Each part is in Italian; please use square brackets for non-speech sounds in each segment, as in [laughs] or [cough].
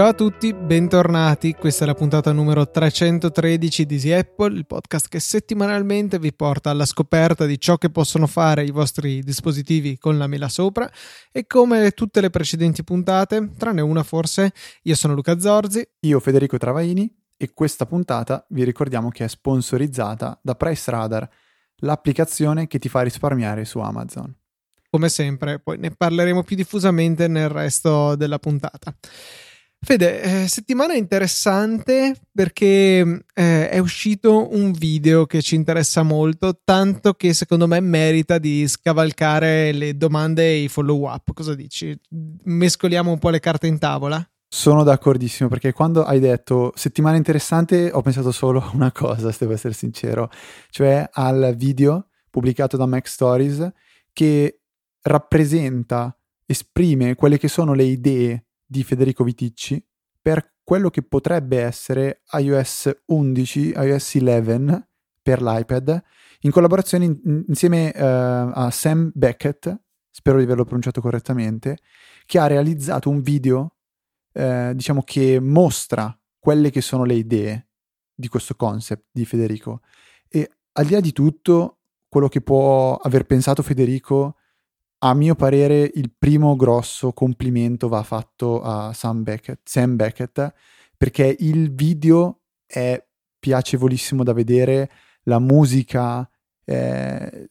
Ciao a tutti, bentornati. Questa è la puntata numero 313 di Easy Apple, il podcast che settimanalmente vi porta alla scoperta di ciò che possono fare i vostri dispositivi con la mela sopra. E come tutte le precedenti puntate, tranne una forse, io sono Luca Zorzi. Io Federico Travaini e questa puntata vi ricordiamo che è sponsorizzata da Price Radar, l'applicazione che ti fa risparmiare su Amazon. Come sempre, poi ne parleremo più diffusamente nel resto della puntata. Fede, eh, settimana interessante perché eh, è uscito un video che ci interessa molto, tanto che secondo me merita di scavalcare le domande e i follow up. Cosa dici? Mescoliamo un po' le carte in tavola? Sono d'accordissimo perché quando hai detto settimana interessante ho pensato solo a una cosa, se devo essere sincero, cioè al video pubblicato da Mac Stories che rappresenta, esprime quelle che sono le idee di Federico Viticci per quello che potrebbe essere iOS 11, iOS 11 per l'iPad, in collaborazione in, insieme uh, a Sam Beckett, spero di averlo pronunciato correttamente, che ha realizzato un video, uh, diciamo, che mostra quelle che sono le idee di questo concept di Federico. E al di là di tutto, quello che può aver pensato Federico a mio parere il primo grosso complimento va fatto a Sam Beckett, Sam Beckett perché il video è piacevolissimo da vedere, la musica, eh,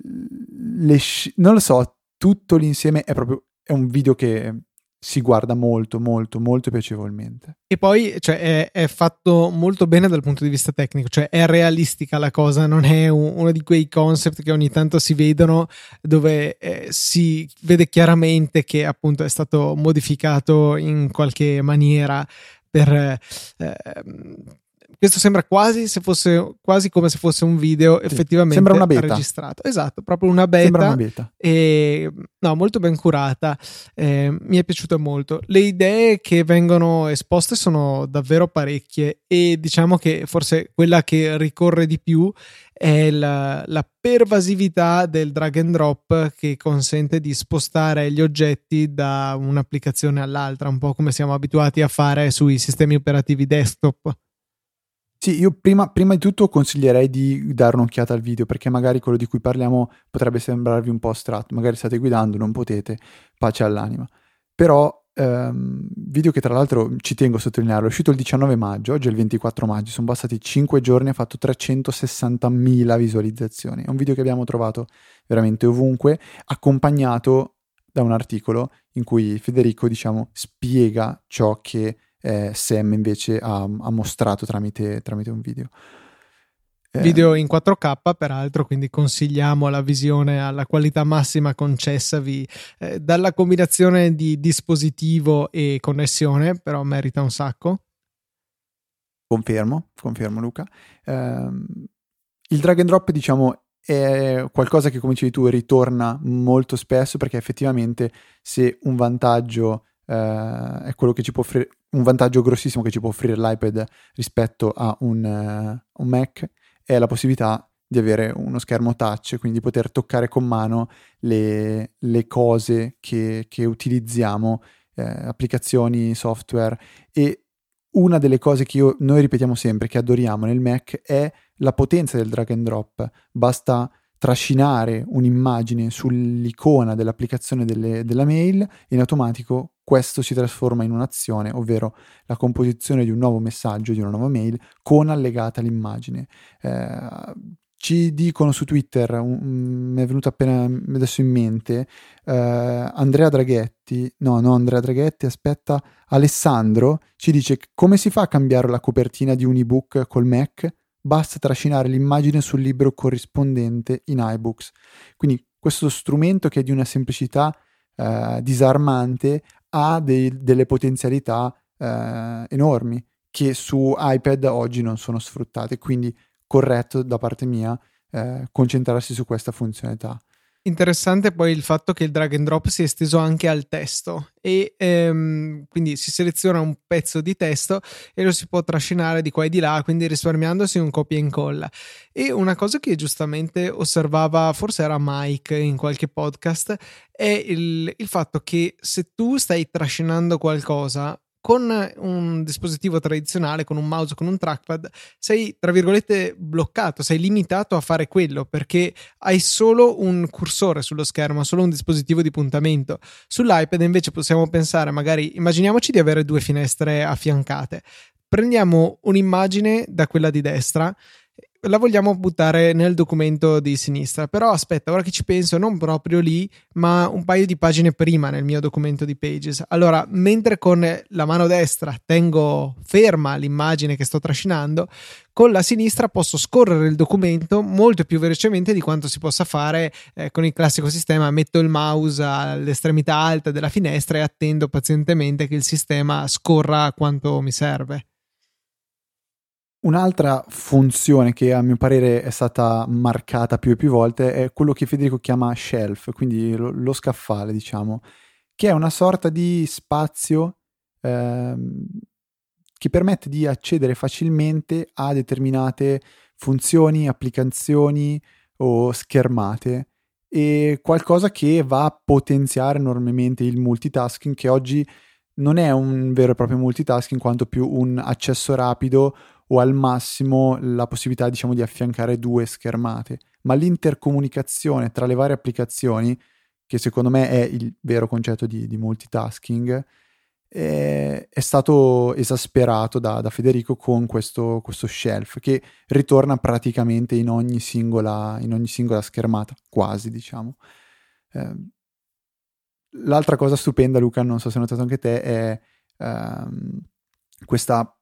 sci- non lo so, tutto l'insieme è proprio è un video che si guarda molto, molto, molto piacevolmente. E poi cioè, è, è, fatto molto bene dal punto di vista tecnico, cioè è realistica la cosa, non è un, uno di quei concept che ogni tanto si vedono dove eh, si vede chiaramente che appunto è stato modificato in qualche maniera per eh, questo sembra quasi, fosse, quasi come se fosse un video effettivamente sembra una beta. registrato. Esatto, proprio una beta. Sembra una beta. E, no, molto ben curata. Eh, mi è piaciuto molto. Le idee che vengono esposte sono davvero parecchie e diciamo che forse quella che ricorre di più è la, la, pervasività del drag and drop che consente di spostare gli oggetti da un'applicazione all'altra, un po' come siamo abituati a fare sui sistemi operativi desktop. Sì, io prima, prima, di tutto consiglierei di dare un'occhiata al video perché magari quello di cui parliamo potrebbe sembrarvi un po' astratto, magari state guidando, non potete, pace all'anima. Però, ehm, video che tra l'altro ci tengo a sottolinearlo, è uscito il 19 maggio, oggi è il 24 maggio, sono passati 5 giorni, ha fatto 360.000 visualizzazioni. È un video che abbiamo trovato veramente ovunque, accompagnato da un articolo in cui Federico, diciamo, spiega ciò che eh, Sam invece ha, ha mostrato tramite, tramite, un video. Eh, video in 4K, peraltro, quindi consigliamo la visione alla qualità massima concessavi eh, dalla combinazione di dispositivo e connessione, però merita un sacco. Confermo, confermo Luca. Eh, il drag and drop, diciamo, è qualcosa che, come dicevi tu, ritorna molto spesso perché effettivamente se un vantaggio eh, è quello che ci può offrire un vantaggio grossissimo che ci può offrire l'iPad rispetto a un, uh, un Mac è la possibilità di avere uno schermo touch, quindi poter toccare con mano le, le cose che, che utilizziamo, eh, applicazioni, software e una delle cose che io, noi ripetiamo sempre, che adoriamo nel Mac è la potenza del drag and drop. Basta trascinare un'immagine sull'icona dell'applicazione delle, della mail in automatico questo si trasforma in un'azione, ovvero la composizione di un nuovo messaggio, di una nuova mail con allegata l'immagine. Eh, ci dicono su Twitter, um, mi è venuto appena adesso in mente, uh, Andrea Draghetti, no, no, Andrea Draghetti, aspetta, Alessandro ci dice come si fa a cambiare la copertina di un ebook col Mac? Basta trascinare l'immagine sul libro corrispondente in iBooks. Quindi questo strumento che è di una semplicità uh, disarmante ha dei, delle potenzialità eh, enormi che su iPad oggi non sono sfruttate, quindi corretto da parte mia eh, concentrarsi su questa funzionalità. Interessante poi il fatto che il drag and drop si è esteso anche al testo e ehm, quindi si seleziona un pezzo di testo e lo si può trascinare di qua e di là, quindi risparmiandosi un copia e incolla. E una cosa che giustamente osservava, forse era Mike in qualche podcast, è il, il fatto che se tu stai trascinando qualcosa con un dispositivo tradizionale, con un mouse, con un trackpad, sei tra virgolette bloccato, sei limitato a fare quello perché hai solo un cursore sullo schermo, solo un dispositivo di puntamento. Sull'iPad invece possiamo pensare, magari immaginiamoci di avere due finestre affiancate. Prendiamo un'immagine da quella di destra la vogliamo buttare nel documento di sinistra. Però aspetta, ora che ci penso, non proprio lì, ma un paio di pagine prima nel mio documento di Pages. Allora, mentre con la mano destra tengo ferma l'immagine che sto trascinando, con la sinistra posso scorrere il documento molto più velocemente di quanto si possa fare eh, con il classico sistema. Metto il mouse all'estremità alta della finestra e attendo pazientemente che il sistema scorra quanto mi serve. Un'altra funzione che a mio parere è stata marcata più e più volte è quello che Federico chiama shelf, quindi lo, lo scaffale, diciamo, che è una sorta di spazio ehm, che permette di accedere facilmente a determinate funzioni, applicazioni o schermate. E qualcosa che va a potenziare enormemente il multitasking che oggi non è un vero e proprio multitasking quanto più un accesso rapido o al massimo la possibilità diciamo di affiancare due schermate, ma l'intercomunicazione tra le varie applicazioni, che secondo me è il vero concetto di, di multitasking, è, è, stato esasperato da, da Federico con questo, questo, shelf che ritorna praticamente in ogni singola, in ogni singola schermata, quasi diciamo. Eh, l'altra cosa stupenda, Luca, non so se hai notato anche te, è ehm, questa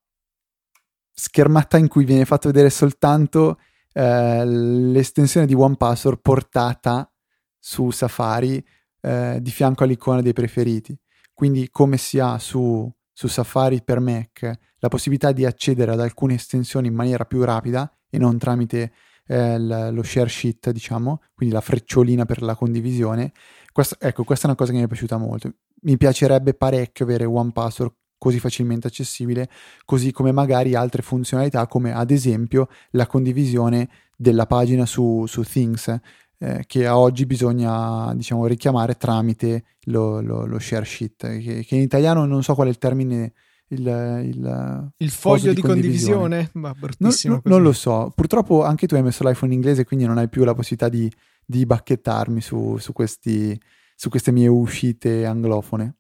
schermata in cui viene fatto vedere soltanto eh, l'estensione di One Password portata su Safari eh, di fianco all'icona dei preferiti. Quindi come si ha su, su Safari per Mac la possibilità di accedere ad alcune estensioni in maniera più rapida e non tramite eh, lo share sheet, diciamo, quindi la frecciolina per la condivisione. Questa, ecco, questa è una cosa che mi è piaciuta molto. Mi piacerebbe parecchio avere One Password così facilmente accessibile, così come magari altre funzionalità come ad esempio la condivisione della pagina su, su Things eh, che a oggi bisogna diciamo richiamare tramite lo, lo, lo share sheet che, che, in italiano non so qual è il termine il, il, il foglio di, di condivisione, condivisione. bruttissimo non, non, lo so. Purtroppo anche tu hai messo l'iPhone in inglese quindi non hai più la possibilità di, di bacchettarmi su, su, questi, su queste mie uscite anglofone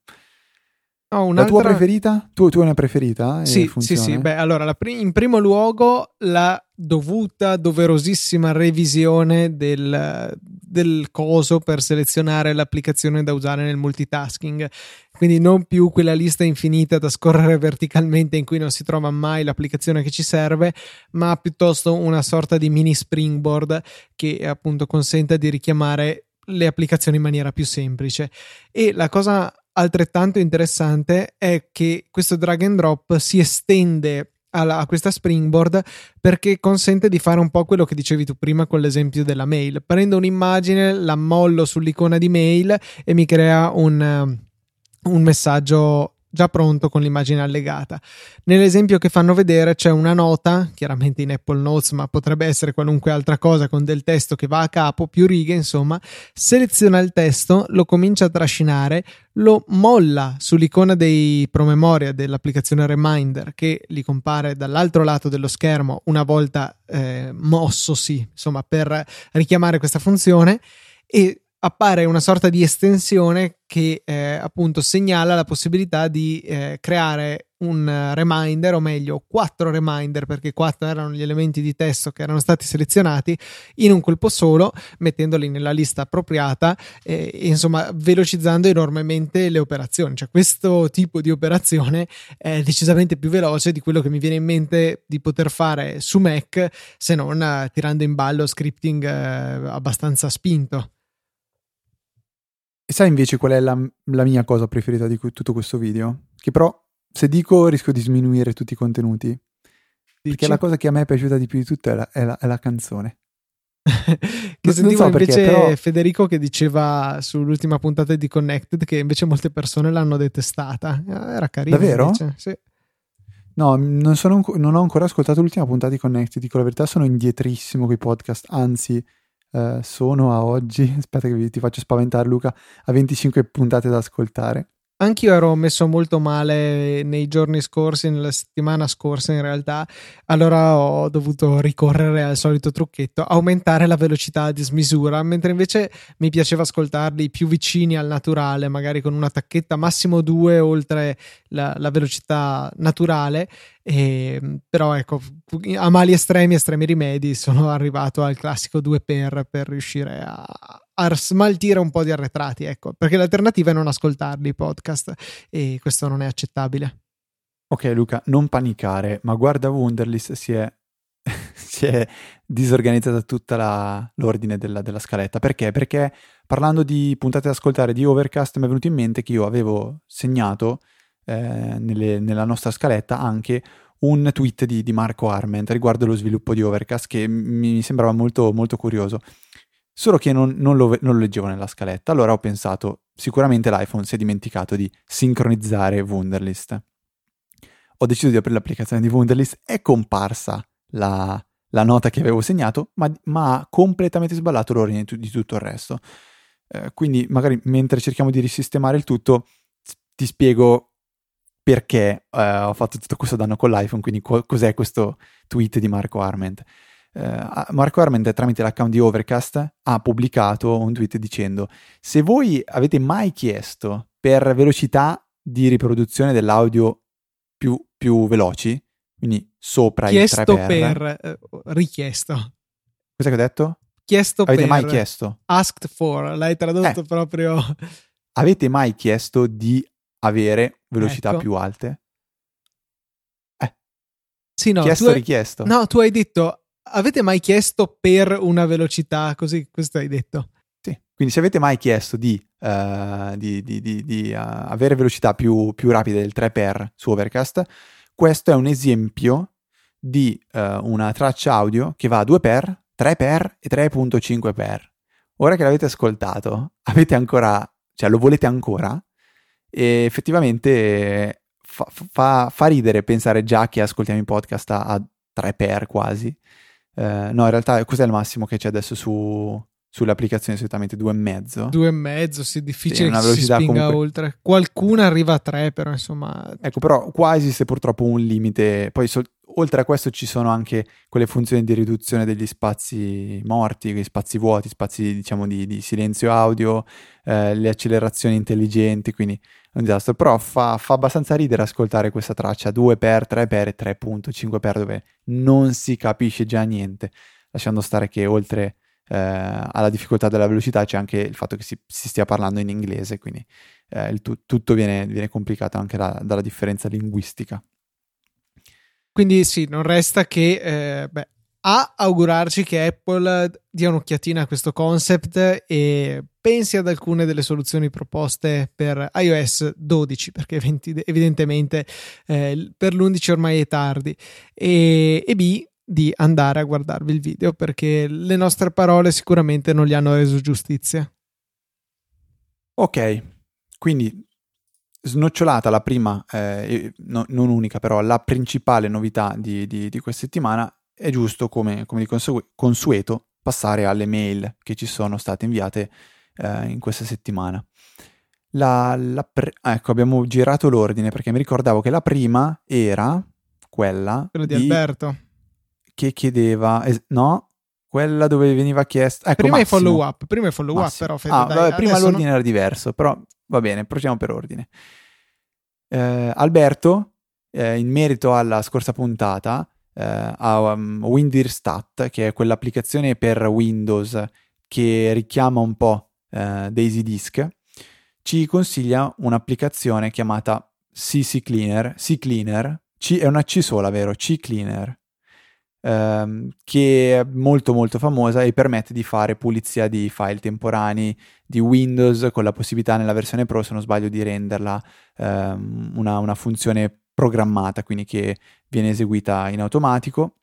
Oh, la tua preferita? Tu, tu hai una preferita? Sì, sì, sì. Beh, allora, pr- in primo luogo la dovuta, doverosissima revisione del, del coso per selezionare l'applicazione da usare nel multitasking. Quindi non più quella lista infinita da scorrere [laughs] verticalmente in cui non si trova mai l'applicazione che ci serve, ma piuttosto una sorta di mini springboard che appunto consenta di richiamare le applicazioni in maniera più semplice. E la cosa altrettanto interessante è che questo drag and drop si estende alla, a questa springboard perché consente di fare un po' quello che dicevi tu prima con l'esempio della mail. Prendo un'immagine, la mollo sull'icona di mail e mi crea un, un messaggio già pronto con l'immagine allegata. Nell'esempio che fanno vedere c'è una nota, chiaramente in Apple Notes, ma potrebbe essere qualunque altra cosa con del testo che va a capo, più righe, insomma, seleziona il testo, lo comincia a trascinare, lo molla sull'icona dei promemoria dell'applicazione Reminder che gli compare dall'altro lato dello schermo una volta eh, mossosi, insomma, per richiamare questa funzione e appare una sorta di estensione che eh, appunto segnala la possibilità di eh, creare un reminder, o meglio, quattro reminder, perché quattro erano gli elementi di testo che erano stati selezionati in un colpo solo, mettendoli nella lista appropriata e, e insomma velocizzando enormemente le operazioni. Cioè, questo tipo di operazione è decisamente più veloce di quello che mi viene in mente di poter fare su Mac, se non uh, tirando in ballo scripting uh, abbastanza spinto. E sai invece qual è la, la mia cosa preferita di tutto questo video? Che però, se dico, rischio di sminuire tutti i contenuti. Dici? Perché la cosa che a me è piaciuta di più di tutto è la, è la, è la canzone. [laughs] che sentivo so invece perché, però... Federico che diceva sull'ultima puntata di Connected che invece molte persone l'hanno detestata. Era carino. Davvero? Sì. No, non, sono, non, ho ancora ascoltato l'ultima puntata di Connected, dico la verità, sono indietrissimo con i podcast, anzi eh, sono a oggi, [laughs] aspetta che ti faccio spaventare Luca, a 25 puntate da ascoltare. Anch'io ero messo molto male nei giorni scorsi, nella settimana scorsa in realtà, allora ho dovuto ricorrere al solito trucchetto, aumentare la velocità a dismisura, mentre invece mi piaceva ascoltarli più vicini al naturale, magari con una tacchetta massimo due oltre la, la velocità naturale. E, però ecco, a mali estremi, estremi rimedi, sono arrivato al classico 2 per per riuscire a, a smaltire un po' di arretrati, ecco, perché l'alternativa è non ascoltarli i podcast e questo non è accettabile. Ok Luca, non panicare, ma guarda Wunderlist si è, [laughs] si è disorganizzata tutta la, l'ordine della, della, scaletta. Perché? Perché parlando di puntate da ascoltare di Overcast mi è venuto in mente che io avevo segnato eh, nelle, nella nostra scaletta anche un tweet di, di Marco Arment riguardo lo sviluppo di Overcast che mi sembrava molto, molto curioso solo che non, non, lo, non, lo, leggevo nella scaletta. Allora ho pensato, sicuramente l'iPhone si è dimenticato di sincronizzare Wunderlist. Ho deciso di aprire l'applicazione di Wunderlist, è comparsa la, la nota che avevo segnato, ma, ma, ha completamente sballato l'ordine di, tutto il resto. Eh, quindi magari mentre cerchiamo di risistemare il tutto, ti spiego perché eh, ho fatto tutto questo danno con l'iPhone, quindi co- cos'è questo tweet di Marco Arment eh, Marco Arment tramite l'account di Overcast ha pubblicato un tweet dicendo se voi avete mai chiesto per velocità di riproduzione dell'audio più, più veloci, quindi sopra chiesto il 3 per, eh, richiesto. Cosa che ho detto? Chiesto avete per. mai chiesto? Asked for, l'hai tradotto eh. proprio. Avete mai chiesto di avere velocità ecco. più alte? Eh. Sì, no, chiesto hai, richiesto. No, tu hai detto avete mai chiesto per una velocità così? Questo hai detto. Sì, quindi se avete mai chiesto di, uh, di, di, di uh, avere velocità più, più, rapide del 3x su Overcast, questo è un esempio di uh, una traccia audio che va a 2x, 3x e 3.5x. Ora che l'avete ascoltato, [laughs] avete ancora, cioè lo volete ancora? E effettivamente fa, fa, fa ridere pensare già che ascoltiamo i podcast a, a 3x quasi. Eh, no, in realtà cos'è il massimo che c'è adesso su, sulle applicazioni solitamente due e mezzo. Due e mezzo, sì, difficile sì, che si spinga comunque... oltre. Qualcuna arriva a tre, però insomma... Ecco, però qua esiste purtroppo un limite. Poi so- oltre a questo ci sono anche quelle funzioni di riduzione degli spazi morti, spazi vuoti, spazi diciamo di, di silenzio audio, eh, le accelerazioni intelligenti, quindi un disastro. Però fa, fa abbastanza ridere ascoltare questa traccia 2x, 3x e 3.5x dove non si capisce già niente, lasciando stare che oltre eh, alla difficoltà della velocità c'è anche il fatto che si, si stia parlando in inglese, quindi eh, tu, tutto viene, viene, complicato anche da, dalla differenza linguistica. Quindi sì, non resta che eh, beh, a augurarci che Apple dia un'occhiatina a questo concept e pensi ad alcune delle soluzioni proposte per iOS 12, perché evidentemente eh, per l'11 ormai è tardi, e, e B di andare a guardarvi il video perché le nostre parole sicuramente non gli hanno reso giustizia. Ok, quindi snocciolata la prima, eh, no, non unica però, la principale novità di, di, di questa settimana, è giusto come, come di consueto passare alle mail che ci sono state inviate eh, in questa settimana. La, la pre- ecco, abbiamo girato l'ordine perché mi ricordavo che la prima era quella Quello di, di Alberto che chiedeva, es- no, quella dove veniva chiesto. Ecco, prima i follow up, prima i follow up, però. Fede, ah, dai, vabbè, prima l'ordine no... era diverso, però va bene, procediamo per ordine. Eh, Alberto, eh, in merito alla scorsa puntata, eh, a um, Windirstat, che è quell'applicazione per Windows che richiama un po' eh, Daisy Disk, ci consiglia un'applicazione chiamata CC Cleaner. C Cleaner C- è una C sola, vero? C Cleaner ehm, che è molto molto famosa e permette di fare pulizia di file temporanei di Windows con la possibilità nella versione Pro, se non sbaglio, di renderla ehm, una, una funzione programmata, quindi che viene eseguita in automatico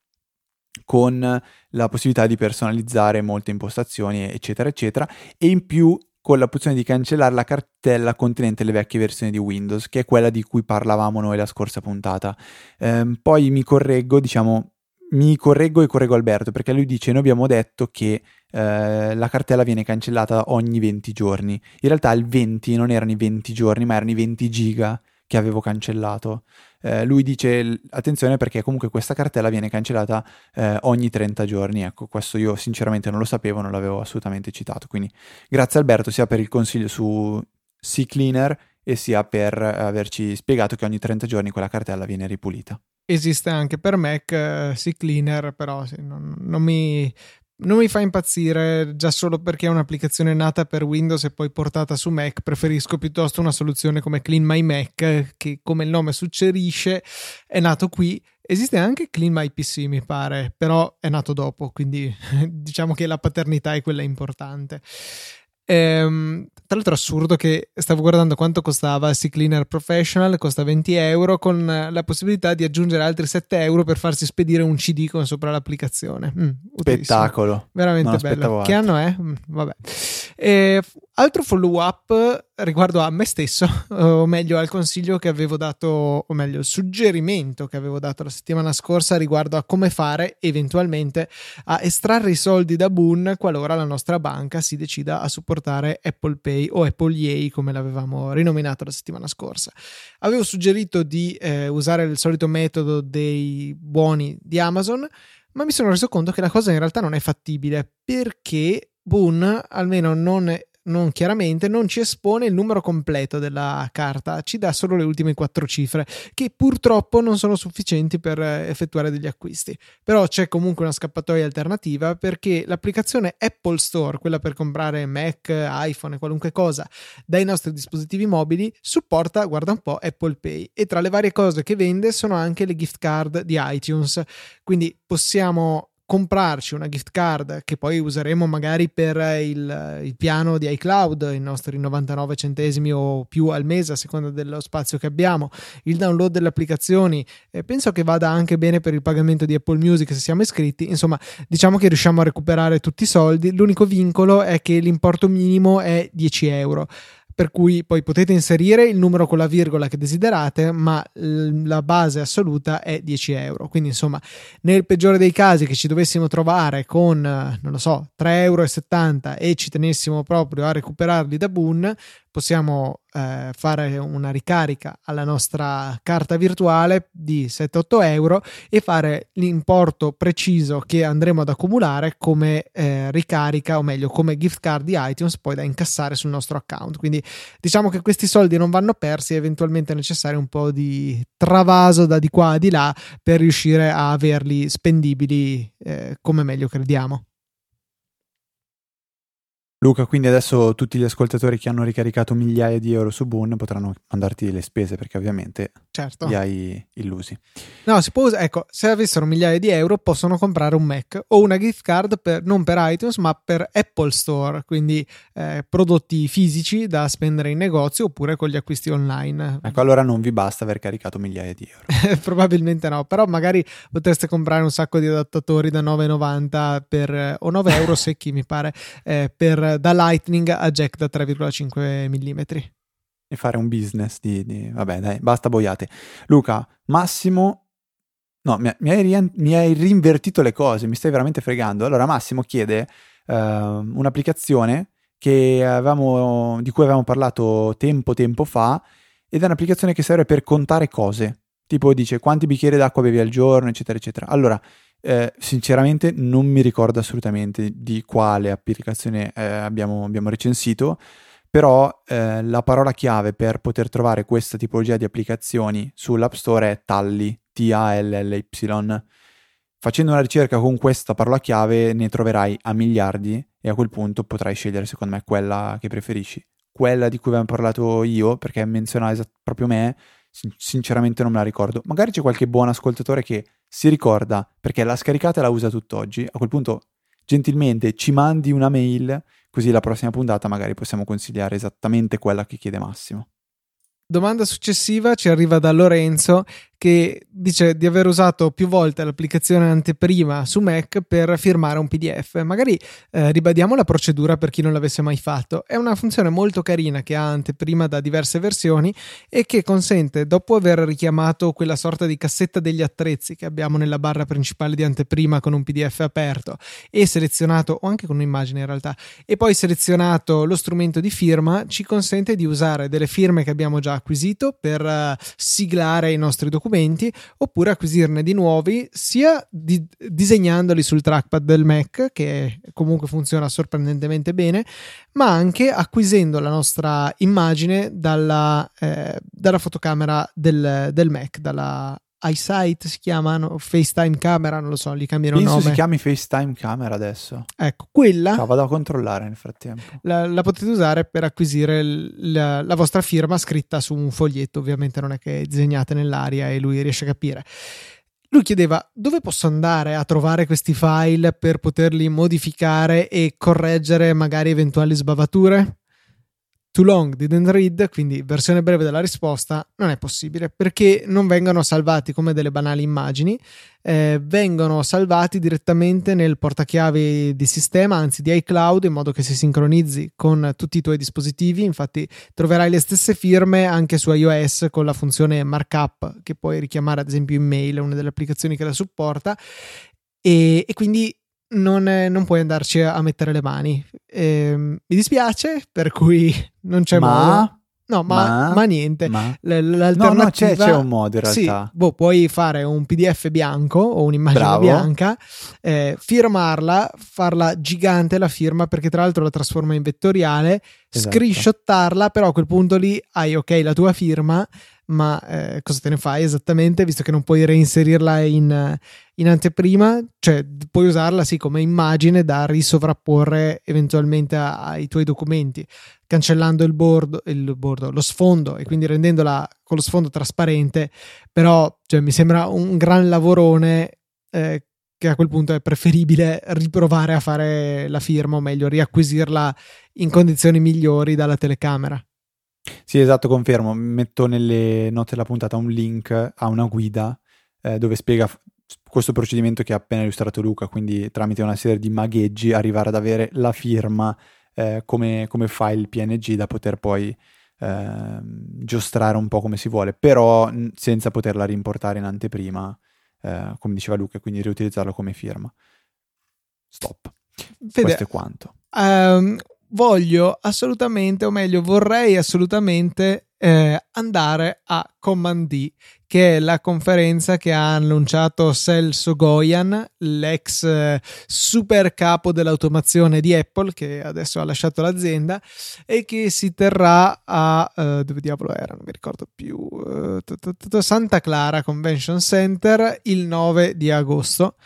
con la possibilità di personalizzare molte impostazioni, eccetera, eccetera, e in più con l'opzione di cancellare la cartella contenente le vecchie versioni di Windows, che è quella di cui parlavamo noi la scorsa puntata. Ehm, poi mi correggo, diciamo, mi correggo e correggo Alberto perché lui dice noi abbiamo detto che eh, la cartella viene cancellata ogni 20 giorni. In realtà il 20 non erano i 20 giorni ma erano i 20 giga che avevo cancellato. Eh, lui dice attenzione perché comunque questa cartella viene cancellata eh, ogni 30 giorni. Ecco, questo io sinceramente non lo sapevo, non l'avevo assolutamente citato. Quindi grazie Alberto sia per il consiglio su CCleaner e sia per averci spiegato che ogni 30 giorni quella cartella viene ripulita. Esiste anche per Mac uh, CCleaner, però sì, non, non, mi, non mi fa impazzire già solo perché è un'applicazione nata per Windows e poi portata su Mac. Preferisco piuttosto una soluzione come Clean My Mac, che come il nome suggerisce è nato qui. Esiste anche Clean My PC, mi pare, però è nato dopo, quindi [laughs] diciamo che la paternità è quella importante. Ehm, tra l'altro assurdo che stavo guardando quanto costava il Cleaner Professional, costa 20 euro con la possibilità di aggiungere altri 7 euro per farsi spedire un CD con sopra l'applicazione. Mm, Spettacolo. Veramente bello. Che anno è? Mm, vabbè. E, altro follow up riguardo a me stesso, [laughs] o meglio al consiglio che avevo dato, o meglio il suggerimento che avevo dato la settimana scorsa riguardo a come fare eventualmente a estrarre i soldi da Boon qualora la nostra banca si decida a supportare Apple Pay o Apple Yay come l'avevamo rinominato la settimana scorsa. Avevo suggerito di eh, usare il solito metodo dei buoni di Amazon, ma mi sono reso conto che la cosa in realtà non è fattibile perché Boone, almeno non, non, chiaramente, non ci espone il numero completo della carta, ci dà solo le ultime quattro cifre, che purtroppo non sono sufficienti per effettuare degli acquisti. Però c'è comunque una scappatoia alternativa perché l'applicazione Apple Store, quella per comprare Mac, iPhone e qualunque cosa dai nostri dispositivi mobili, supporta, guarda un po', Apple Pay. E tra le varie cose che vende sono anche le gift card di iTunes. Quindi possiamo comprarci una gift card che poi useremo magari per il, il, piano di iCloud, i nostri 99 centesimi o più al mese a seconda dello spazio che abbiamo, il download delle applicazioni, eh, penso che vada anche bene per il pagamento di Apple Music se siamo iscritti, insomma diciamo che riusciamo a recuperare tutti i soldi, l'unico vincolo è che l'importo minimo è 10 euro per cui poi potete inserire il numero con la virgola che desiderate, ma la base assoluta è 10 euro. Quindi, insomma, nel peggiore dei casi che ci dovessimo trovare con, non lo so, 3,70 euro e ci tenessimo proprio a recuperarli da Boon, possiamo eh, fare una ricarica alla nostra carta virtuale di 7-8 euro e fare l'importo preciso che andremo ad accumulare come eh, ricarica o meglio come gift card di iTunes poi da incassare sul nostro account. Quindi diciamo che questi soldi non vanno persi eventualmente è necessario un po' di travaso da di qua e di là per riuscire a averli spendibili eh, come meglio crediamo Luca, quindi adesso tutti gli ascoltatori che hanno ricaricato migliaia di euro su Boon potranno mandarti le spese perché ovviamente certo. li hai illusi. No, si può, ecco, se avessero migliaia di euro possono comprare un Mac o una gift card per, non per iTunes ma per Apple Store, quindi eh, prodotti fisici da spendere in negozio oppure con gli acquisti online. Ecco, allora non vi basta aver caricato migliaia di euro. [laughs] Probabilmente no, però magari potreste comprare un sacco di adattatori da 9,90 per, o 9 euro secchi mi pare, eh, per da Lightning a jack da 3,5 mm. E fare un business di, di... Vabbè, dai, basta boiate. Luca, Massimo... No, mi, mi, hai, mi, hai, rinvertito le cose, mi stai veramente fregando. Allora, Massimo chiede uh, un'applicazione avevamo, di cui avevamo parlato tempo tempo fa ed è un'applicazione che serve per contare cose. Tipo dice quanti bicchieri d'acqua bevi al giorno, eccetera, eccetera. Allora, eh, sinceramente non mi ricordo assolutamente di quale applicazione eh, abbiamo, abbiamo, recensito, però eh, la parola chiave per poter trovare questa tipologia di applicazioni sull'App Store è Tally, T-A-L-L-Y. Facendo una ricerca con questa parola chiave ne troverai a miliardi e a quel punto potrai scegliere secondo me quella che preferisci. Quella di cui abbiamo parlato io, perché menziona esat- proprio me, sinceramente non me la ricordo. Magari c'è qualche buon ascoltatore che si ricorda perché l'ha scaricata e la usa tutt'oggi. A quel punto, gentilmente ci mandi una mail, così la prossima puntata magari possiamo consigliare esattamente quella che chiede Massimo. Domanda successiva ci arriva da Lorenzo che dice di aver usato più volte l'applicazione anteprima su Mac per firmare un PDF. Magari eh, ribadiamo la procedura per chi non l'avesse mai fatto. È una funzione molto carina che ha anteprima da diverse versioni e che consente, dopo aver richiamato quella sorta di cassetta degli attrezzi che abbiamo nella barra principale di anteprima con un PDF aperto e selezionato, o anche con un'immagine in realtà, e poi selezionato lo strumento di firma, ci consente di usare delle firme che abbiamo già acquisito per uh, siglare i nostri documenti oppure acquisirne di nuovi sia di- disegnandoli sul trackpad del Mac che comunque funziona sorprendentemente bene ma anche acquisendo la nostra immagine dalla, eh, dalla fotocamera del, del Mac dalla iSight si chiamano FaceTime camera, non lo so, gli cambiano Penso nome. si chiami FaceTime camera adesso. Ecco, quella Ciao, vado a controllare nel frattempo. la, la potete usare per acquisire l- la, la vostra firma scritta su un foglietto, ovviamente non è che disegnate nell'aria e lui riesce a capire. Lui chiedeva dove posso andare a trovare questi file per poterli modificare e correggere magari eventuali sbavature? Too long didn't read, quindi versione breve della risposta, non è possibile perché non vengono salvati come delle banali immagini, eh, vengono salvati direttamente nel portachiavi di sistema, anzi di iCloud, in modo che si sincronizzi con tutti i tuoi dispositivi. Infatti troverai le stesse firme anche su iOS con la funzione markup che puoi richiamare ad esempio in mail, una delle applicazioni che la supporta. E, e quindi non, non, puoi andarci a mettere le mani. Eh, mi dispiace, per cui non c'è ma, modo. No, ma, ma, ma niente. Ma... L- no, no, c'è, c'è, un modo in realtà. Sì, boh, puoi fare un PDF bianco o un'immagine Bravo. bianca, eh, firmarla, farla gigante la firma perché tra l'altro la trasforma in vettoriale, Esatto. screenshottarla, però a quel punto lì hai ok la tua firma, ma eh, cosa te ne fai esattamente visto che non puoi reinserirla in, in anteprima? Cioè puoi usarla sì come immagine da risovrapporre eventualmente ai tuoi documenti cancellando il bordo, il bordo, lo sfondo e quindi rendendola con lo sfondo trasparente. Però cioè, mi sembra un gran lavorone eh, che a quel punto è preferibile riprovare a fare la firma o meglio riacquisirla in condizioni migliori dalla telecamera Sì, esatto, confermo. Metto nelle note della puntata un link a una guida eh, dove spiega questo procedimento che ha appena illustrato Luca, quindi tramite una serie di magheggi arrivare ad avere la firma eh, come, come file PNG da poter poi eh, giostrare un po' come si vuole, però n- senza poterla rimportare in anteprima, eh, come diceva Luca, quindi riutilizzarlo come firma. Stop. Fede, Questo è quanto. Ehm, voglio assolutamente, o meglio, vorrei assolutamente eh, andare a Command D, che è la conferenza che ha annunciato Celso Goyan, l'ex eh, super capo dell'automazione di Apple, che adesso ha lasciato l'azienda, e che si terrà a eh, dove diavolo era? Non mi ricordo più. eh, Santa Clara Convention Center il 9 di agosto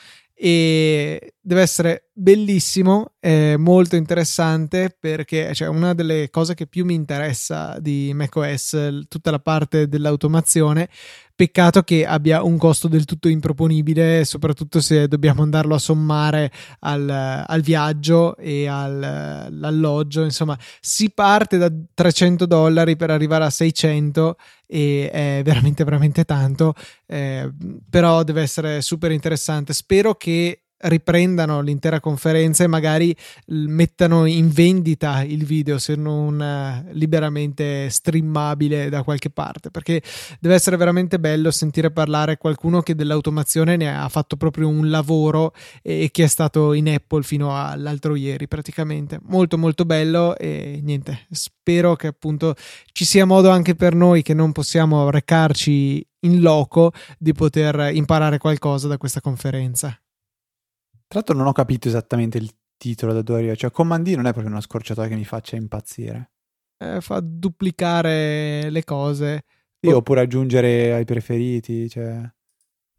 e deve essere bellissimo, è molto interessante perché cioè, una delle cose che più mi interessa di macOS, tutta la parte dell'automazione. Peccato che abbia un costo del tutto improponibile, soprattutto se dobbiamo andarlo a sommare al, al viaggio e al, all'alloggio. Insomma, si parte da 300 dollari per arrivare a 600 e è veramente, veramente tanto. Eh, però deve essere super interessante. Spero che riprendano l'intera conferenza e magari mettano in vendita il video se non eh, liberamente streamabile da qualche parte perché deve essere veramente bello sentire parlare qualcuno che dell'automazione ne ha fatto proprio un lavoro e che è stato in Apple fino all'altro ieri praticamente. Molto molto bello e niente spero che appunto ci sia modo anche per noi che non possiamo recarci in loco di poter imparare qualcosa da questa conferenza Tra l'altro non ho capito esattamente il titolo da dove arriva, cioè Command D non è proprio una scorciatoia che mi faccia impazzire. eh, fa duplicare le cose. Sì, Oh. oppure aggiungere ai preferiti, cioè...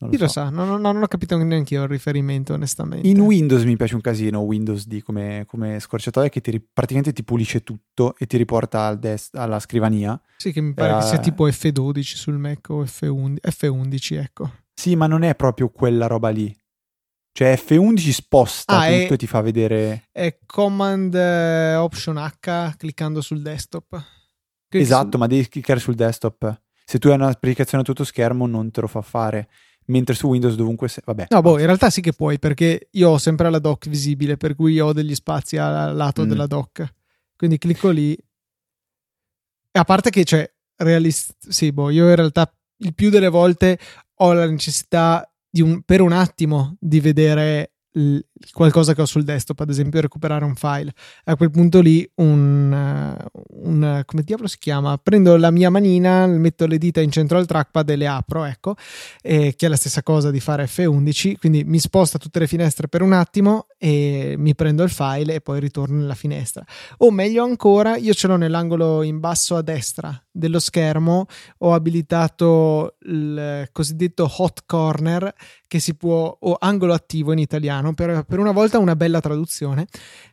Non Chi lo lo so. sa, non, non- non ho capito neanche io il riferimento, onestamente. In Windows mi piace un casino Windows D come, come scorciatoia che ti, praticamente ti pulisce tutto e ti riporta al des- alla scrivania. Sì, che mi pare che sia Eh. tipo F12 sul Mac o F11, F11 ecco. Sì, ma non è proprio quella roba lì. Cioè F11 sposta Ah, è- tutto e ti fa vedere... È Command eh, Option H cliccando sul desktop. Clicchi Esatto, ma devi cliccare sul desktop. Se tu hai un'applicazione a tutto schermo non te lo fa fare mentre su Windows dovunque sei. Vabbè. No, boh, in realtà sì che puoi, perché io ho sempre la dock visibile, per cui ho degli spazi al lato mm. della dock. Quindi clicco lì. E a parte che, cioè, realist... sì, boh, io in realtà il più delle volte ho la necessità un... per un attimo di vedere qualcosa che ho sul desktop, ad esempio recuperare un file. A quel punto lì un, un come diavolo si chiama? Prendo la mia manina, metto le dita in centro al trackpad e le apro, ecco, eh, che è la stessa cosa di fare F11, quindi mi sposta tutte le finestre per un attimo e mi prendo il file e poi ritorno nella finestra. O meglio ancora, io ce l'ho nell'angolo in basso a destra dello schermo, ho abilitato il cosiddetto hot corner che si può, o angolo attivo in italiano, per, per una volta una bella traduzione,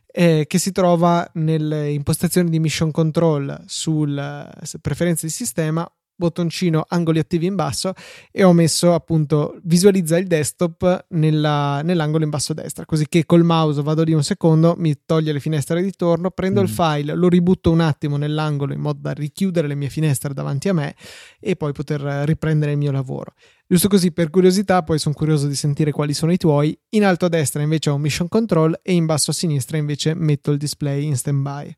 eh, che si trova nelle impostazioni di mission control sul preferenze di sistema bottoncino angoli attivi in basso e ho messo appunto visualizza il desktop nella, nell'angolo in basso a destra. Così che col mouse vado lì un secondo mi toglie le finestre di ritorno prendo mm. il file lo ributto un attimo nell'angolo in modo da richiudere le mie finestre davanti a me e poi poter riprendere il mio lavoro. Giusto così per curiosità poi sono curioso di sentire quali sono i tuoi. In alto a destra invece ho un mission control e in basso a sinistra invece metto il display in standby.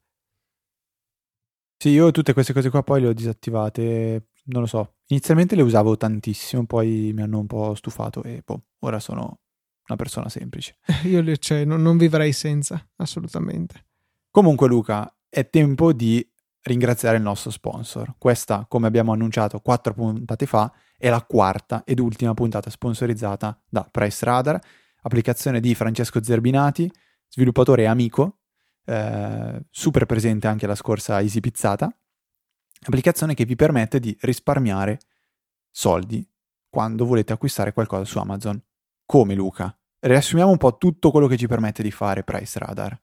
Sì, io tutte queste cose qua poi le ho disattivate non lo so, inizialmente le usavo tantissimo, poi mi hanno un po' stufato e boh, ora sono una persona semplice. [laughs] Io le, cioè, non, non vivrei senza, assolutamente. Comunque Luca, è tempo di ringraziare il nostro sponsor. Questa, come abbiamo annunciato quattro puntate fa, è la quarta ed ultima puntata sponsorizzata da Price Radar, applicazione di Francesco Zerbinati, sviluppatore e amico, eh, super presente anche la scorsa Easy Pizzata, applicazione che vi permette di risparmiare soldi quando volete acquistare qualcosa su Amazon. Come Luca? Riassumiamo un po' tutto quello che ci permette di fare Price Radar.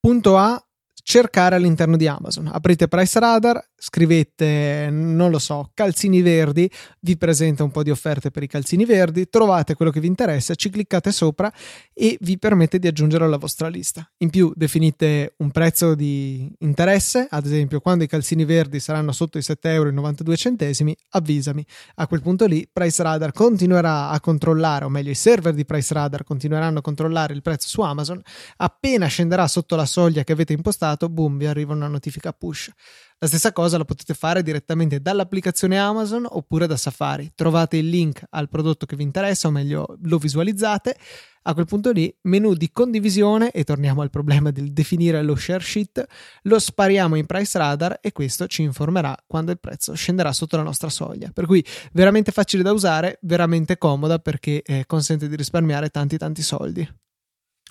Punto A, cercare all'interno di Amazon. Aprite Price Radar, scrivete, non lo so, calzini verdi, vi presenta un po' di offerte per i calzini verdi, trovate quello che vi interessa, ci cliccate sopra e vi permette di aggiungerlo alla vostra lista. In più definite un prezzo di interesse, ad esempio quando i calzini verdi saranno sotto i 7,92 euro, avvisami. A quel punto lì Price Radar continuerà a controllare, o meglio i server di Price Radar continueranno a controllare il prezzo su Amazon, appena scenderà sotto la soglia che avete impostato, boom, vi arriva una notifica push. La stessa cosa la potete fare direttamente dall'applicazione Amazon oppure da Safari. Trovate il link al prodotto che vi interessa, o meglio lo visualizzate. A quel punto lì, menu di condivisione e torniamo al problema del definire lo share sheet, lo spariamo in price radar e questo ci informerà quando il prezzo scenderà sotto la nostra soglia. Per cui veramente facile da usare, veramente comoda perché eh, consente di risparmiare tanti tanti soldi.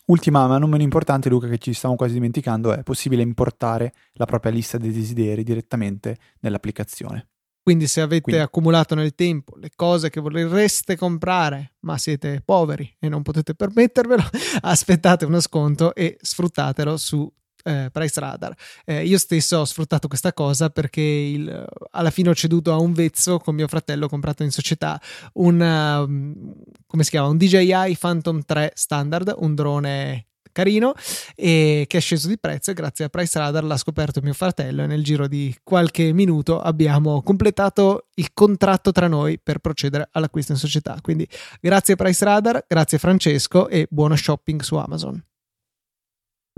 Ultima, ma non meno importante, Luca, che ci stiamo quasi dimenticando, è possibile importare la propria lista dei desideri direttamente nell'applicazione. Quindi se avete Quindi. accumulato nel tempo le cose che vorreste comprare, ma siete poveri e non potete permettervelo, [laughs] aspettate uno sconto e sfruttatelo su eh, Price Radar. Eh, io stesso ho sfruttato questa cosa perché il, alla fine ho ceduto a un vezzo con mio fratello, comprato in società un, um, come si chiama? un DJI Phantom 3 standard, un drone carino e che è sceso di prezzo e grazie a Price Radar l'ha scoperto mio fratello e nel giro di qualche minuto abbiamo completato il contratto tra noi per procedere all'acquisto in società quindi grazie Price Radar grazie Francesco e buono shopping su Amazon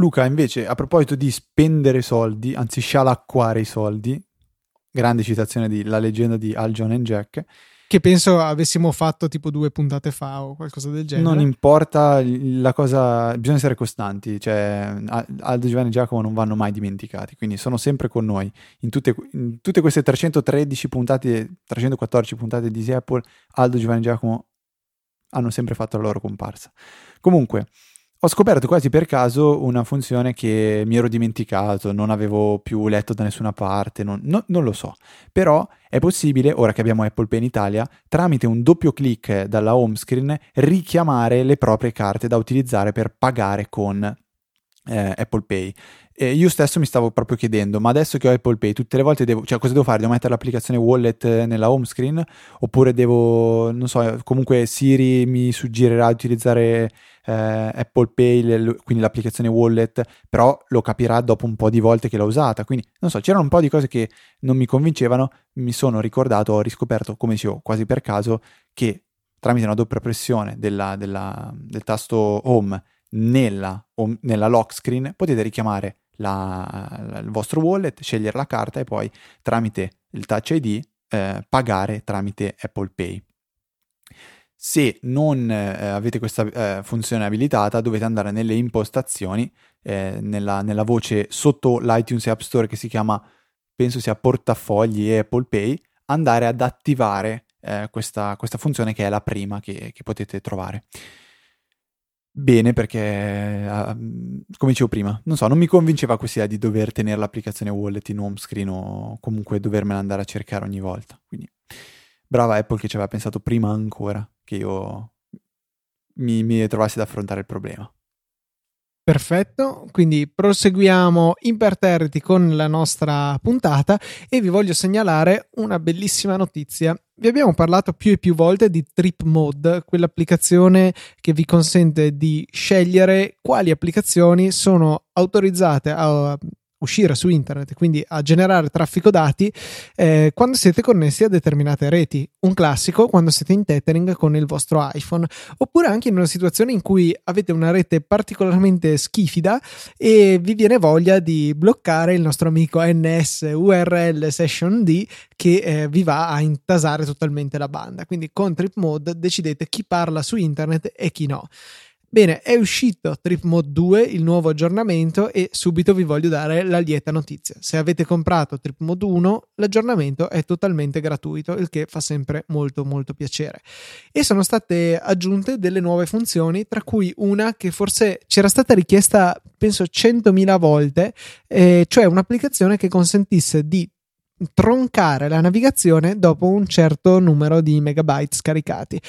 Luca, invece, a proposito di spendere soldi, anzi scialacquare i soldi, grande citazione di La leggenda di Al John and Jack. Che penso avessimo fatto tipo due puntate fa o qualcosa del genere. Non importa, la cosa. Bisogna essere costanti. Cioè, Aldo, Giovanni e Giacomo non vanno mai dimenticati, quindi sono sempre con noi. In tutte, in tutte queste 313 puntate, 314 puntate di Apple, Aldo, Giovanni e Giacomo hanno sempre fatto la loro comparsa. Comunque, ho scoperto quasi per caso una funzione che mi ero dimenticato, non avevo più letto da nessuna parte, non, no, non, lo so. Però è possibile, ora che abbiamo Apple Pay in Italia, tramite un doppio clic dalla home screen, richiamare le proprie carte da utilizzare per pagare con eh, Apple Pay. E io stesso mi stavo proprio chiedendo, ma adesso che ho Apple Pay, tutte le volte devo, cioè cosa devo fare? Devo mettere l'applicazione wallet nella home screen? Oppure devo, non so, comunque Siri mi suggerirà di utilizzare eh, Apple Pay, le, quindi l'applicazione wallet, però lo capirà dopo un po' di volte che l'ho usata. Quindi, non so, c'erano un po' di cose che non mi convincevano, mi sono ricordato, ho riscoperto, come dicevo, quasi per caso, che tramite una doppia pressione della, della, del tasto home nella, nella lock screen potete richiamare la, la, il vostro wallet, scegliere la carta e poi tramite il Touch ID eh, pagare tramite Apple Pay. Se non eh, avete questa eh, funzione abilitata, dovete andare nelle impostazioni, eh, nella, nella, voce sotto l'iTunes App Store che si chiama, penso sia portafogli e Apple Pay, andare ad attivare eh, questa, questa, funzione che è la prima che, che potete trovare. Bene, perché come dicevo prima, non so, non mi convinceva questa idea di dover tenere l'applicazione wallet in home screen o comunque dovermela andare a cercare ogni volta. Quindi brava Apple che ci aveva pensato prima ancora che io mi, mi trovassi ad affrontare il problema. Perfetto, quindi proseguiamo imperterriti con la nostra puntata e vi voglio segnalare una bellissima notizia. Vi abbiamo parlato più e più volte di Trip Mode, quell'applicazione che vi consente di scegliere quali applicazioni sono autorizzate a uscire su internet, quindi a generare traffico dati eh, quando siete connessi a determinate reti. Un classico quando siete in tethering con il vostro iPhone, oppure anche in una situazione in cui avete una rete particolarmente schifida e vi viene voglia di bloccare il nostro amico NS URL Session D che eh, vi va a intasare totalmente la banda. Quindi con Trip Mode decidete chi parla su internet e chi no. Bene, è uscito Trip Mode 2, il nuovo aggiornamento, e subito vi voglio dare la lieta notizia. Se avete comprato Trip Mode 1, l'aggiornamento è totalmente gratuito, il che fa sempre molto molto piacere. E sono state aggiunte delle nuove funzioni, tra cui una che forse c'era stata richiesta, penso 100.000 volte, eh, cioè un'applicazione che consentisse di troncare la navigazione dopo un certo numero di megabyte scaricati.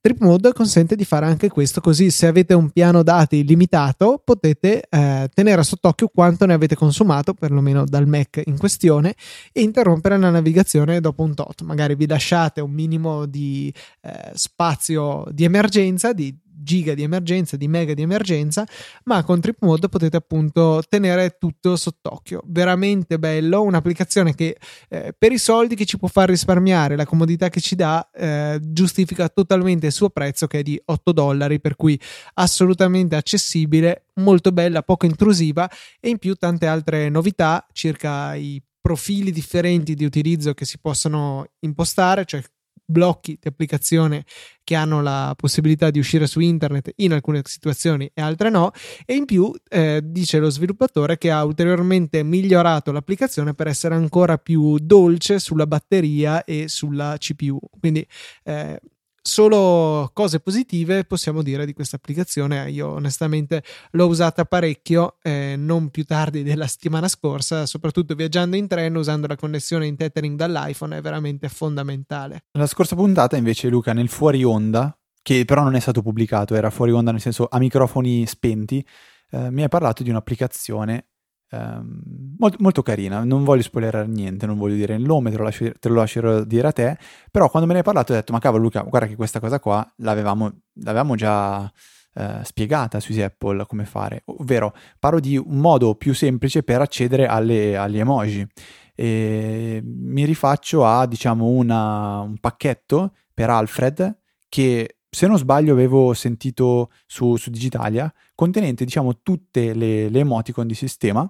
Trip Mode consente di fare anche questo, così se avete un piano dati limitato potete eh, tenere sott'occhio quanto ne avete consumato, perlomeno dal Mac in questione, e interrompere la navigazione dopo un tot. Magari vi lasciate un minimo di eh, spazio di emergenza, di giga di emergenza, di mega di emergenza, ma con Trip Mode potete appunto tenere tutto sott'occhio. Veramente bello, un'applicazione che eh, per i soldi che ci può far risparmiare, la comodità che ci dà, eh, giustifica totalmente il suo prezzo che è di 8 dollari, per cui assolutamente accessibile, molto bella, poco intrusiva e in più tante altre novità circa i profili differenti di utilizzo che si possono impostare, cioè blocchi di applicazione che hanno la possibilità di uscire su internet in alcune situazioni e altre no e in più eh, dice lo sviluppatore che ha ulteriormente migliorato l'applicazione per essere ancora più dolce sulla batteria e sulla CPU quindi eh, solo cose positive possiamo dire di questa applicazione. Io onestamente l'ho usata parecchio, eh, non più tardi della settimana scorsa, soprattutto viaggiando in treno usando la connessione in tethering dall'iPhone è veramente fondamentale. La scorsa puntata invece Luca nel fuori onda, che però non è stato pubblicato, era fuori onda nel senso a microfoni spenti, eh, mi hai parlato di un'applicazione Um, molto, molto, carina, non voglio spoilerare niente, non voglio dire il nome, te lo, lascio, te lo lascerò dire a te, però quando me ne hai parlato ho detto, ma cavolo Luca, guarda che questa cosa qua l'avevamo, l'avevamo già uh, spiegata su Apple come fare, ovvero parlo di un modo più semplice per accedere alle, agli emoji. E mi rifaccio a diciamo una, un pacchetto per Alfred che se non sbaglio avevo sentito su, su Digitalia contenente diciamo tutte le, le emoticon di sistema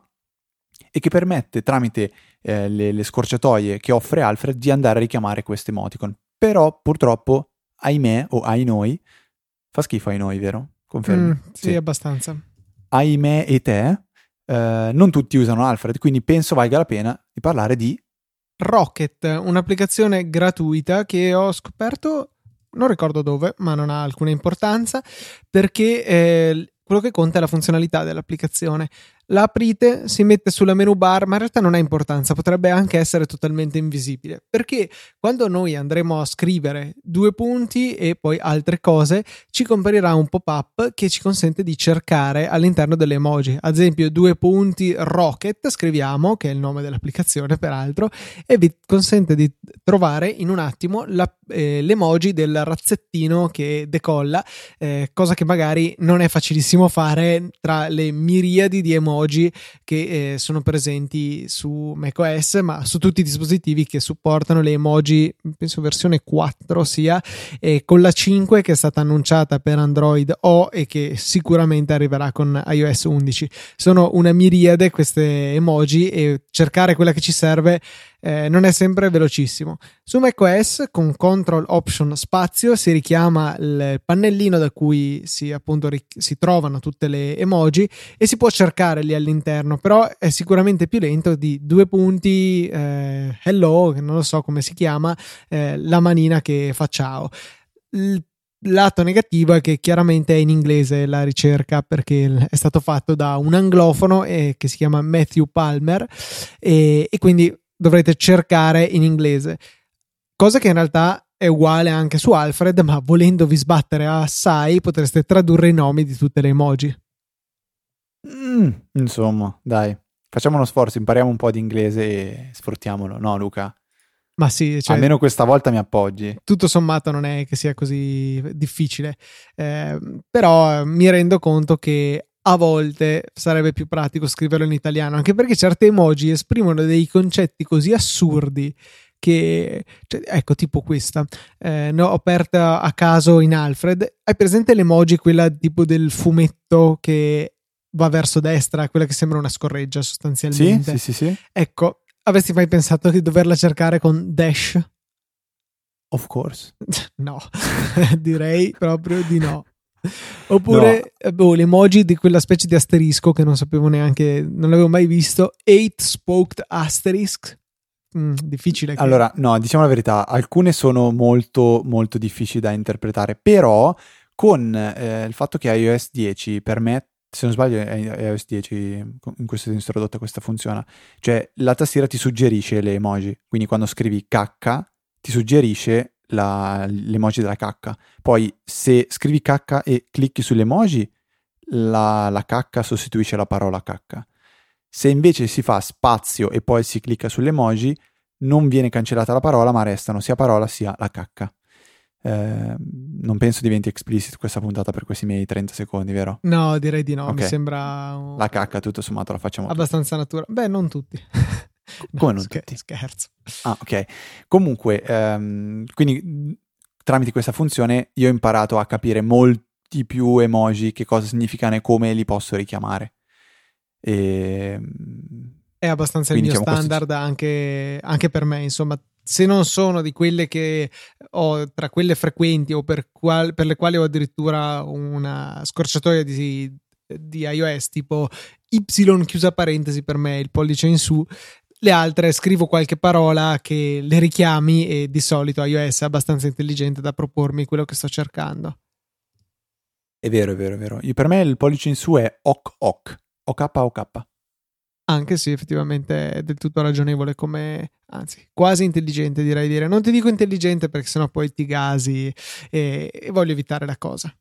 e che permette tramite eh, le, le, scorciatoie che offre Alfred di andare a richiamare queste emoticon. Però purtroppo, ahimè o ai noi, fa schifo ai noi, vero? Confermi? Mm, sì, sì, abbastanza. Ahimè e te, eh, non tutti usano Alfred, quindi penso valga la pena di parlare di Rocket, un'applicazione gratuita che ho scoperto non ricordo dove, ma non ha alcuna importanza, perché eh, quello che conta è la funzionalità dell'applicazione. La aprite, si mette sulla menu bar, ma in realtà non ha importanza, potrebbe anche essere totalmente invisibile, perché quando noi andremo a scrivere due punti e poi altre cose, ci comparirà un pop-up che ci consente di cercare all'interno delle emoji. Ad esempio, due punti rocket, scriviamo, che è il nome dell'applicazione peraltro, e vi consente di trovare in un attimo la, eh, l'emoji del razzettino che decolla, eh, cosa che magari non è facilissimo fare tra le miriadi di emoji che eh, sono presenti su macOS, ma su tutti i dispositivi che supportano le emoji, penso versione 4 sia, e con la 5 che è stata annunciata per Android O e che sicuramente arriverà con iOS 11. Sono una miriade queste emoji e cercare quella che ci serve eh, non è sempre velocissimo. Su macOS con Control Option Spazio si richiama il pannellino da cui si, appunto, si trovano tutte le emoji e si può cercare lì all'interno, però è sicuramente più lento di due punti eh, hello, non lo so come si chiama, eh, la manina che fa ciao. Il lato negativo è che chiaramente è in inglese la ricerca perché è stato fatto da un anglofono eh, che si chiama Matthew Palmer e, e quindi dovrete cercare in inglese. Cosa che in realtà è uguale anche su Alfred, ma volendovi sbattere assai potreste tradurre i nomi di tutte le emoji. Mm, insomma, dai, facciamo uno sforzo, impariamo un po' di inglese e sfruttiamolo, no Luca? Ma sì, cioè, almeno questa volta mi appoggi. Tutto sommato non è che sia così difficile, eh, però mi rendo conto che a volte sarebbe più pratico scriverlo in italiano, anche perché certe emoji esprimono dei concetti così assurdi che, cioè, ecco, tipo questa, eh, ne ho aperta a caso in Alfred. Hai presente l'emoji, quella tipo del fumetto che va verso destra, quella che sembra una scorreggia sostanzialmente? Sì, sì, sì. sì. Ecco, avresti mai pensato di doverla cercare con dash? Of course. [laughs] no, [laughs] direi proprio di no. [laughs] Oppure no. Eh, boh, l'emoji di quella specie di asterisco che non sapevo neanche, non l'avevo mai visto. Eight spoked asterisk. Mm, difficile. Che... Allora, no, diciamo la verità, alcune sono molto, molto difficili da interpretare, però con eh, il fatto che iOS 10 permette se non sbaglio è iOS 10 in questo è introdotta questa funzione cioè la tastiera ti suggerisce le emoji quindi quando scrivi cacca ti suggerisce la, l'emoji della cacca. Poi se scrivi cacca e clicchi sull'emoji, la, la cacca sostituisce la parola cacca. Se invece si fa spazio e poi si clicca sull'emoji, non viene cancellata la parola, ma restano sia parola sia la cacca. Eh, non penso diventi explicit questa puntata per questi miei 30 secondi, vero? No, direi di no. Okay. Mi sembra. La cacca, tutto sommato, la facciamo. Abbastanza naturale. Beh, non tutti. [laughs] Come non scher- Scherzo. Ah, ok. Comunque, um, quindi tramite questa funzione io ho imparato a capire molti più emoji, che cosa significano e come li posso richiamare. E, ehm, è abbastanza il mio diciamo standard questo... anche, anche per me, insomma, se non sono di quelle che ho tra quelle frequenti o per, qual, per le quali ho addirittura una scorciatoia di, di, iOS tipo Y chiusa parentesi per me il pollice in su le altre scrivo qualche parola che le richiami e di solito iOS è abbastanza intelligente da propormi quello che sto cercando. È vero, è vero, è vero. Io, per me il pollice in su è ok ok, ok ok. Anche sì, effettivamente è del tutto ragionevole come, anzi, quasi intelligente direi dire. Non ti dico intelligente perché sennò poi ti gasi e, e voglio evitare la cosa.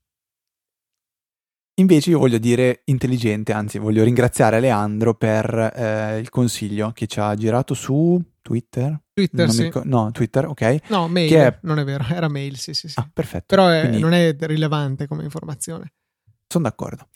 Invece io voglio dire intelligente, anzi voglio ringraziare Leandro per eh, il consiglio che ci ha girato su Twitter. Twitter, sì. Ric- no, Twitter, ok. No, mail, è... non è vero, era mail, sì, sì, sì. Ah, perfetto. Però è, Quindi... non è rilevante come informazione. Sono d'accordo.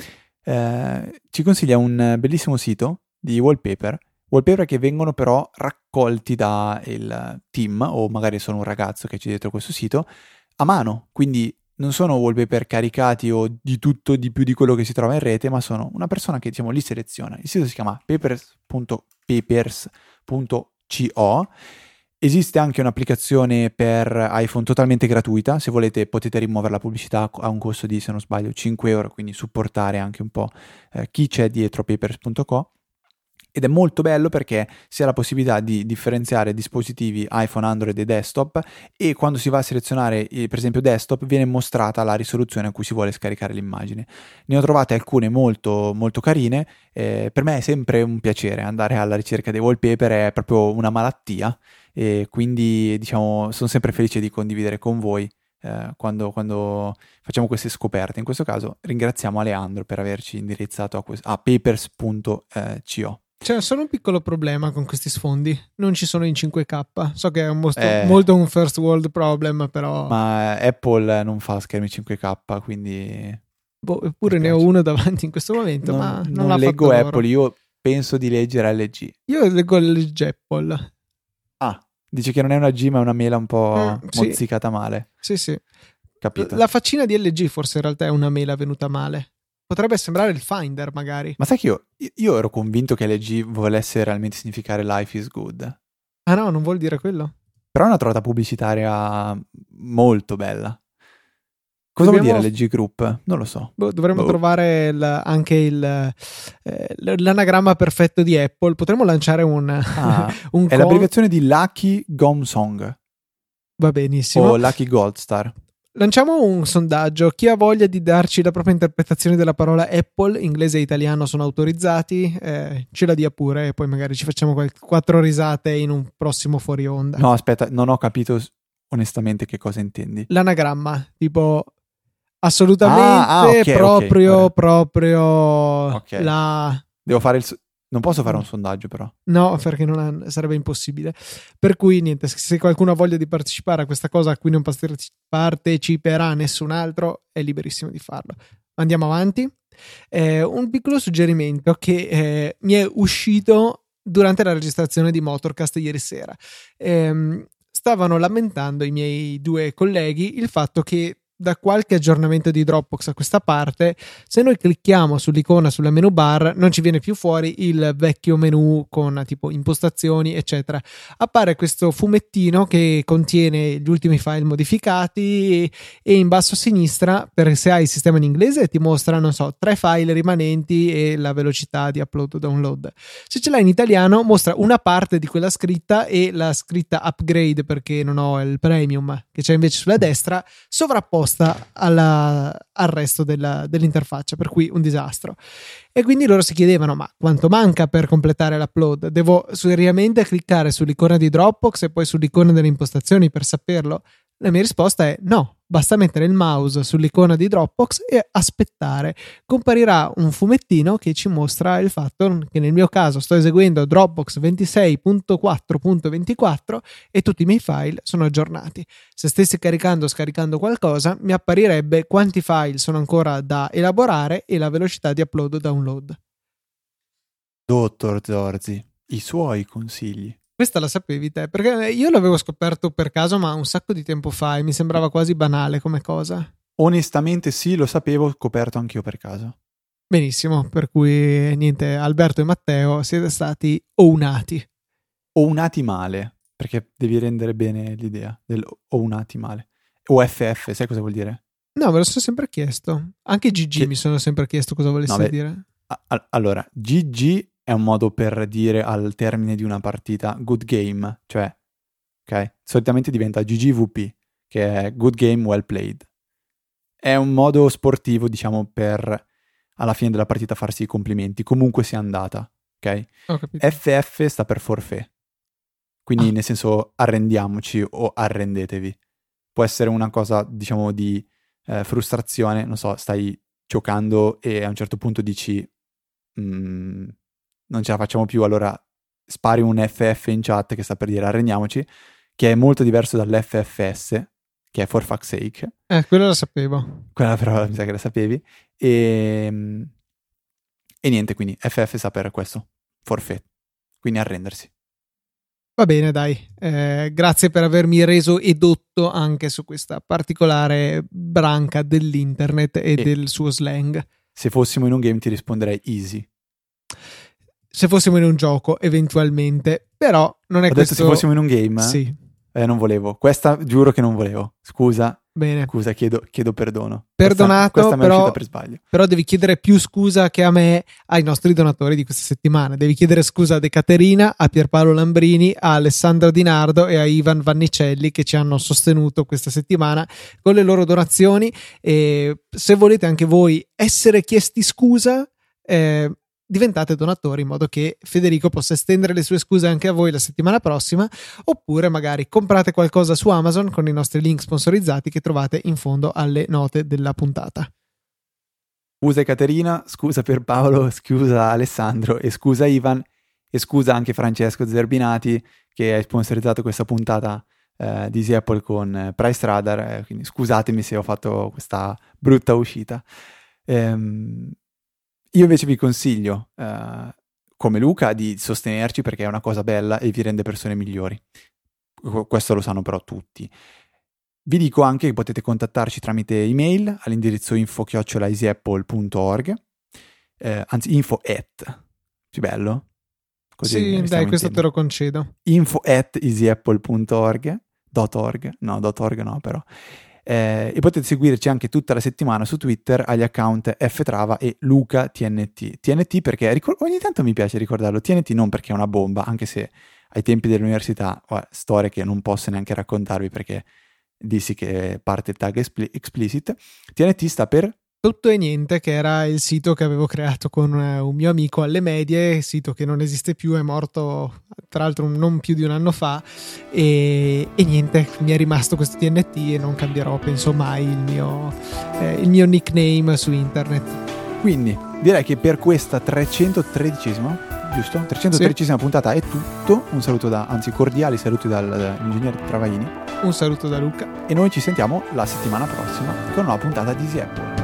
Eh, ci consiglia un bellissimo sito di wallpaper, wallpaper che vengono però raccolti dal team o magari sono un ragazzo che c'è dietro questo sito a mano, quindi non sono wallpaper caricati o di tutto di più di quello che si trova in rete, ma sono una persona che diciamo li seleziona. Il sito si chiama papers.papers.co. Esiste anche un'applicazione per iPhone totalmente gratuita, se volete potete rimuovere la pubblicità a un costo di, se non sbaglio, 5 euro, quindi supportare anche un po' eh, chi c'è dietro papers.co. ed è molto bello perché si ha la possibilità di differenziare dispositivi iPhone, Android e desktop e quando si va a selezionare eh, per esempio desktop viene mostrata la risoluzione a cui si vuole scaricare l'immagine. Ne ho trovate alcune molto, molto carine, eh, per me è sempre un piacere andare alla ricerca dei wallpaper, è proprio una malattia e quindi diciamo sono sempre felice di condividere con voi eh, quando, quando, facciamo queste scoperte. In questo caso ringraziamo Aleandro per averci indirizzato a, a papers.co. C'è solo un piccolo problema con questi sfondi, non ci sono in 5K. So che è un molto, Eh. molto un first world problem, però Ma Apple non fa schermi 5K, quindi boh, eppure ne ho uno davanti in questo momento. non, ma non, non leggo fatto loro. Apple, io penso di leggere LG. Io leggo il Apple. Ah, dice che non è una G ma è una mela un po' sì. mozzicata male. Sì, sì. Capito? La faccina di LG forse in realtà è una mela venuta male. Potrebbe sembrare il Finder, magari. Ma sai che io, io ero convinto che LG volesse realmente significare life is good. Ah no, non vuol dire quello. Però è una trovata pubblicitaria molto bella. Cosa Dobbiamo- vuol dire LG Group? Non lo so. Boh, dovremmo Boh. trovare il- anche il, eh, l'anagramma perfetto di Apple. Potremmo lanciare un, Ah, [laughs] un È con- l'abbreviazione di Lucky Gom Song Va benissimo. o Lucky Gold Star. Lanciamo un sondaggio. Chi ha voglia di darci la propria interpretazione della parola Apple, inglese e italiano sono autorizzati, eh, ce la dia pure e poi magari ci facciamo qual- quattro risate in un prossimo fuori onda. No, aspetta, non ho capito onestamente che cosa intendi. L'anagramma, tipo assolutamente Ah, ah, ok, ok, proprio, ora. proprio Ok. la... Devo fare il... Non posso fare un sondaggio però. No, perché non ha- sarebbe impossibile. Per cui, niente, se- qualcuno ha voglia di partecipare a questa cosa a cui non parteci- parteciperà nessun altro, è liberissimo di farlo. Andiamo avanti. Eh, un piccolo suggerimento che eh, mi è uscito durante la registrazione di Motorcast ieri sera. Ehm, stavano lamentando i miei due colleghi il fatto che da qualche aggiornamento di Dropbox a questa parte, se noi clicchiamo sull'icona sulla menu bar, non ci viene più fuori il vecchio menu con tipo impostazioni, eccetera. Appare questo fumettino che contiene gli ultimi file modificati e in basso a sinistra, per se hai il sistema in inglese, ti mostra, non so, tre file rimanenti e la velocità di upload o download. Se ce l'hai in italiano, mostra una parte di quella scritta e la scritta upgrade perché non ho il premium che c'è invece sulla destra, sovrapposta alla- al resto della- dell'interfaccia, per cui un disastro. E quindi loro si chiedevano: ma quanto manca per completare l'upload? Devo seriamente cliccare sull'icona di Dropbox e poi sull'icona delle impostazioni per saperlo? La mia risposta è no, basta mettere il mouse sull'icona di Dropbox e aspettare. Comparirà un fumettino che ci mostra il fatto che nel mio caso sto eseguendo Dropbox 26.4.24 e tutti i miei file sono aggiornati. Se stessi caricando o scaricando qualcosa, mi apparirebbe quanti file sono ancora da elaborare e la velocità di upload o download. Dottor Zorzi, i suoi consigli. Questa la sapevi te? Perché io l'avevo scoperto per caso, ma un sacco di tempo fa e mi sembrava quasi banale come cosa. Onestamente sì, lo sapevo, scoperto anch'io per caso. Benissimo, per cui niente, Alberto e Matteo siete stati ounati. O unati male, perché devi rendere bene l'idea del o unati male. O FF, sai cosa vuol dire? No, me lo sono sempre chiesto. Anche GG Che- mi sono sempre chiesto cosa volesse No, beh, dire. A- Allora, GG è un modo per dire al termine di una partita good game, cioè, ok? Solitamente diventa GGVP, che è good game well played. È un modo sportivo, diciamo, per alla fine della partita farsi i complimenti, comunque sia andata, ok? FF sta per forfait, quindi Ah. nel senso arrendiamoci o arrendetevi. Può essere una cosa, diciamo, di eh, frustrazione, non so, stai giocando e a un certo punto dici "Mm, non ce la facciamo più, allora spari un FF in chat che sta per dire arrendiamoci, che è molto diverso dall'FFS, che è for fuck's sake, Eh, quello lo sapevo. quella però mi sa che la sapevi, e, e niente, quindi FF sta per questo, forfait, quindi arrendersi. Va bene, dai. Eh, grazie per avermi reso edotto anche su questa particolare branca dell'internet e, E- del suo slang. Se fossimo in un game ti risponderei easy. Se fossimo in un gioco, eventualmente, però non è Ho questo. detto se fossimo in un game? Sì. Eh, non volevo. Questa giuro che non volevo. Scusa. Bene. Scusa, chiedo, chiedo perdono. Perdonato, questa, questa però, per sbaglio. però devi chiedere più scusa che a me ai nostri donatori di questa settimana. Devi chiedere scusa a De Caterina, a Pierpaolo Lambrini, a Alessandro Dinardo e a Ivan Vannicelli che ci hanno sostenuto questa settimana con le loro donazioni. E se volete anche voi essere chiesti scusa, eh, diventate donatori in modo che Federico possa estendere le sue scuse anche a voi la settimana prossima oppure magari comprate qualcosa su Amazon con i nostri link sponsorizzati che trovate in fondo alle note della puntata. Scusa Caterina, scusa per Paolo, scusa Alessandro e scusa Ivan e scusa anche Francesco Zerbinati che ha sponsorizzato questa puntata eh, di Easy Apple con eh, Price Radar, eh, quindi scusatemi se ho fatto questa brutta uscita. Ehm, io invece vi consiglio, uh, come Luca, di sostenerci perché è una cosa bella e vi rende persone migliori. Questo lo sanno però tutti. Vi dico anche che potete contattarci tramite email all'indirizzo info-easyapple.org eh, anzi info at più bello Così sì dai questo te lo concedo info at easyapple.org .org no .org no però eh, e potete seguirci anche tutta la settimana su Twitter agli account ftrava e lucatnt. TNT perché ricor- ogni tanto mi piace ricordarlo, TNT non perché è una bomba, anche se ai tempi dell'università, oh, storie che non posso neanche raccontarvi perché dissi che parte il tag expli- explicit, TNT sta per tutto e niente, che era il sito che avevo creato con eh, un mio amico alle medie, sito che non esiste più, è morto tra l'altro non più di un anno fa e, e niente, mi è rimasto questo TNT e non cambierò, penso mai, il mio, eh, il mio nickname su internet. Quindi direi che per questa 313esima giusto? 313esima sì. puntata è tutto. Un saluto da, anzi cordiali saluti dall'ingegnere Travaini. Un saluto da Luca. E noi ci sentiamo la settimana prossima con una puntata di Easy Apple.